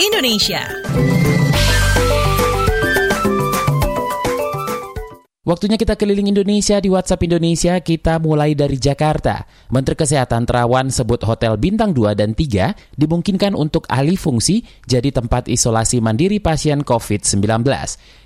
Indonesia. Waktunya kita keliling Indonesia di WhatsApp Indonesia, kita mulai dari Jakarta. Menteri Kesehatan Terawan sebut Hotel Bintang 2 dan 3 dimungkinkan untuk alih fungsi jadi tempat isolasi mandiri pasien COVID-19.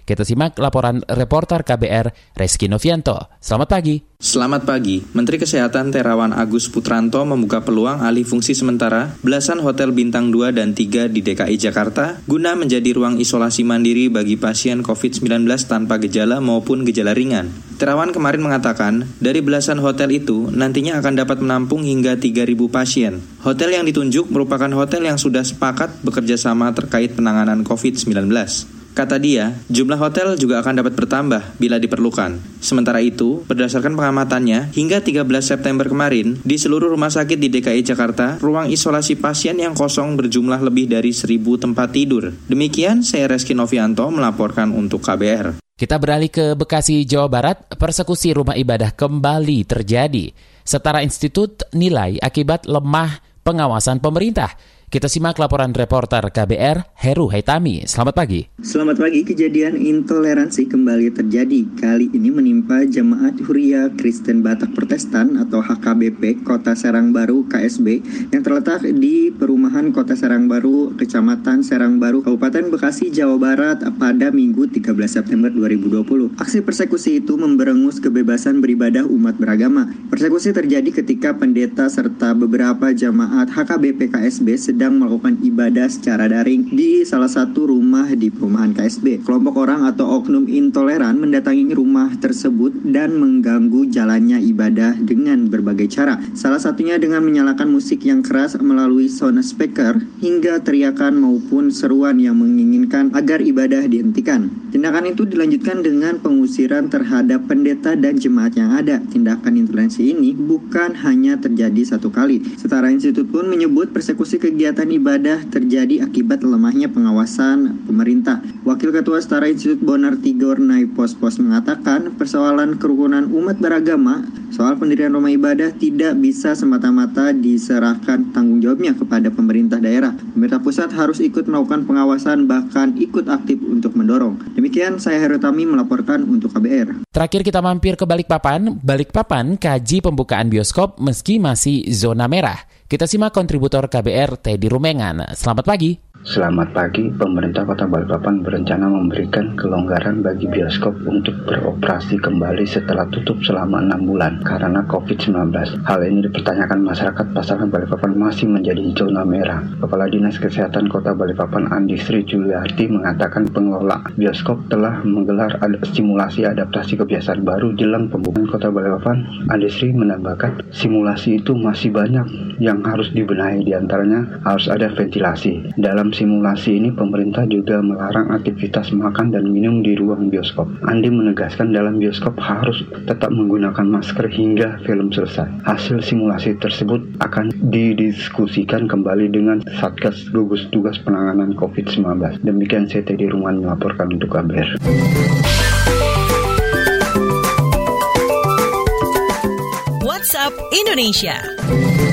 Kita simak laporan reporter KBR Reski Novianto. Selamat pagi. Selamat pagi, Menteri Kesehatan Terawan Agus Putranto membuka peluang alih fungsi sementara belasan hotel bintang 2 dan 3 di DKI Jakarta guna menjadi ruang isolasi mandiri bagi pasien COVID-19 tanpa gejala maupun gejala ringan. Terawan kemarin mengatakan, dari belasan hotel itu nantinya akan dapat menampung hingga 3.000 pasien. Hotel yang ditunjuk merupakan hotel yang sudah sepakat bekerja sama terkait penanganan COVID-19. Kata dia, jumlah hotel juga akan dapat bertambah bila diperlukan. Sementara itu, berdasarkan pengamatannya, hingga 13 September kemarin, di seluruh rumah sakit di DKI Jakarta, ruang isolasi pasien yang kosong berjumlah lebih dari 1000 tempat tidur. Demikian, saya Reski Novianto melaporkan untuk KBR. Kita beralih ke Bekasi, Jawa Barat. Persekusi rumah ibadah kembali terjadi. Setara institut nilai akibat lemah pengawasan pemerintah. Kita simak laporan reporter KBR Heru Haitami. Selamat pagi. Selamat pagi. Kejadian intoleransi kembali terjadi. Kali ini menimpa Jemaat Huria Kristen Batak Protestan atau HKBP Kota Serang Baru KSB yang terletak di perumahan Kota Serang Baru, Kecamatan Serang Baru, Kabupaten Bekasi, Jawa Barat pada Minggu 13 September 2020. Aksi persekusi itu memberengus kebebasan beribadah umat beragama. Persekusi terjadi ketika pendeta serta beberapa jemaat HKBP KSB sedang sedang melakukan ibadah secara daring di salah satu rumah di perumahan KSB. Kelompok orang atau oknum intoleran mendatangi rumah tersebut dan mengganggu jalannya ibadah dengan berbagai cara. Salah satunya dengan menyalakan musik yang keras melalui sound speaker hingga teriakan maupun seruan yang menginginkan agar ibadah dihentikan. Tindakan itu dilanjutkan dengan pengusiran terhadap pendeta dan jemaat yang ada. Tindakan intoleransi ini bukan hanya terjadi satu kali. Setara institut pun menyebut persekusi kegiatan kegiatan ibadah terjadi akibat lemahnya pengawasan pemerintah. Wakil Ketua Setara Institut Bonar Tigor Naipos Pos mengatakan persoalan kerukunan umat beragama soal pendirian rumah ibadah tidak bisa semata-mata diserahkan tanggung jawabnya kepada pemerintah daerah. Pemerintah pusat harus ikut melakukan pengawasan bahkan ikut aktif untuk mendorong. Demikian saya Heru Tami melaporkan untuk KBR. Terakhir kita mampir ke Balikpapan. Balikpapan kaji pembukaan bioskop meski masih zona merah. Kita simak kontributor KBR Teddy Rumengan. Selamat pagi. Selamat pagi, pemerintah Kota Balikpapan berencana memberikan kelonggaran bagi bioskop untuk beroperasi kembali setelah tutup selama enam bulan karena COVID-19. Hal ini dipertanyakan masyarakat pasalnya Balikpapan masih menjadi zona merah. Kepala Dinas Kesehatan Kota Balikpapan Andi Sri Juliarti mengatakan pengelola bioskop telah menggelar ad simulasi adaptasi kebiasaan baru jelang pembukaan Kota Balikpapan. Andi Sri menambahkan simulasi itu masih banyak yang harus dibenahi di antaranya harus ada ventilasi. Dalam simulasi ini pemerintah juga melarang aktivitas makan dan minum di ruang bioskop. Andi menegaskan dalam bioskop harus tetap menggunakan masker hingga film selesai. Hasil simulasi tersebut akan didiskusikan kembali dengan Satgas Gugus Tugas Penanganan COVID-19. Demikian CT di Ruman melaporkan untuk KBR. WhatsApp Indonesia.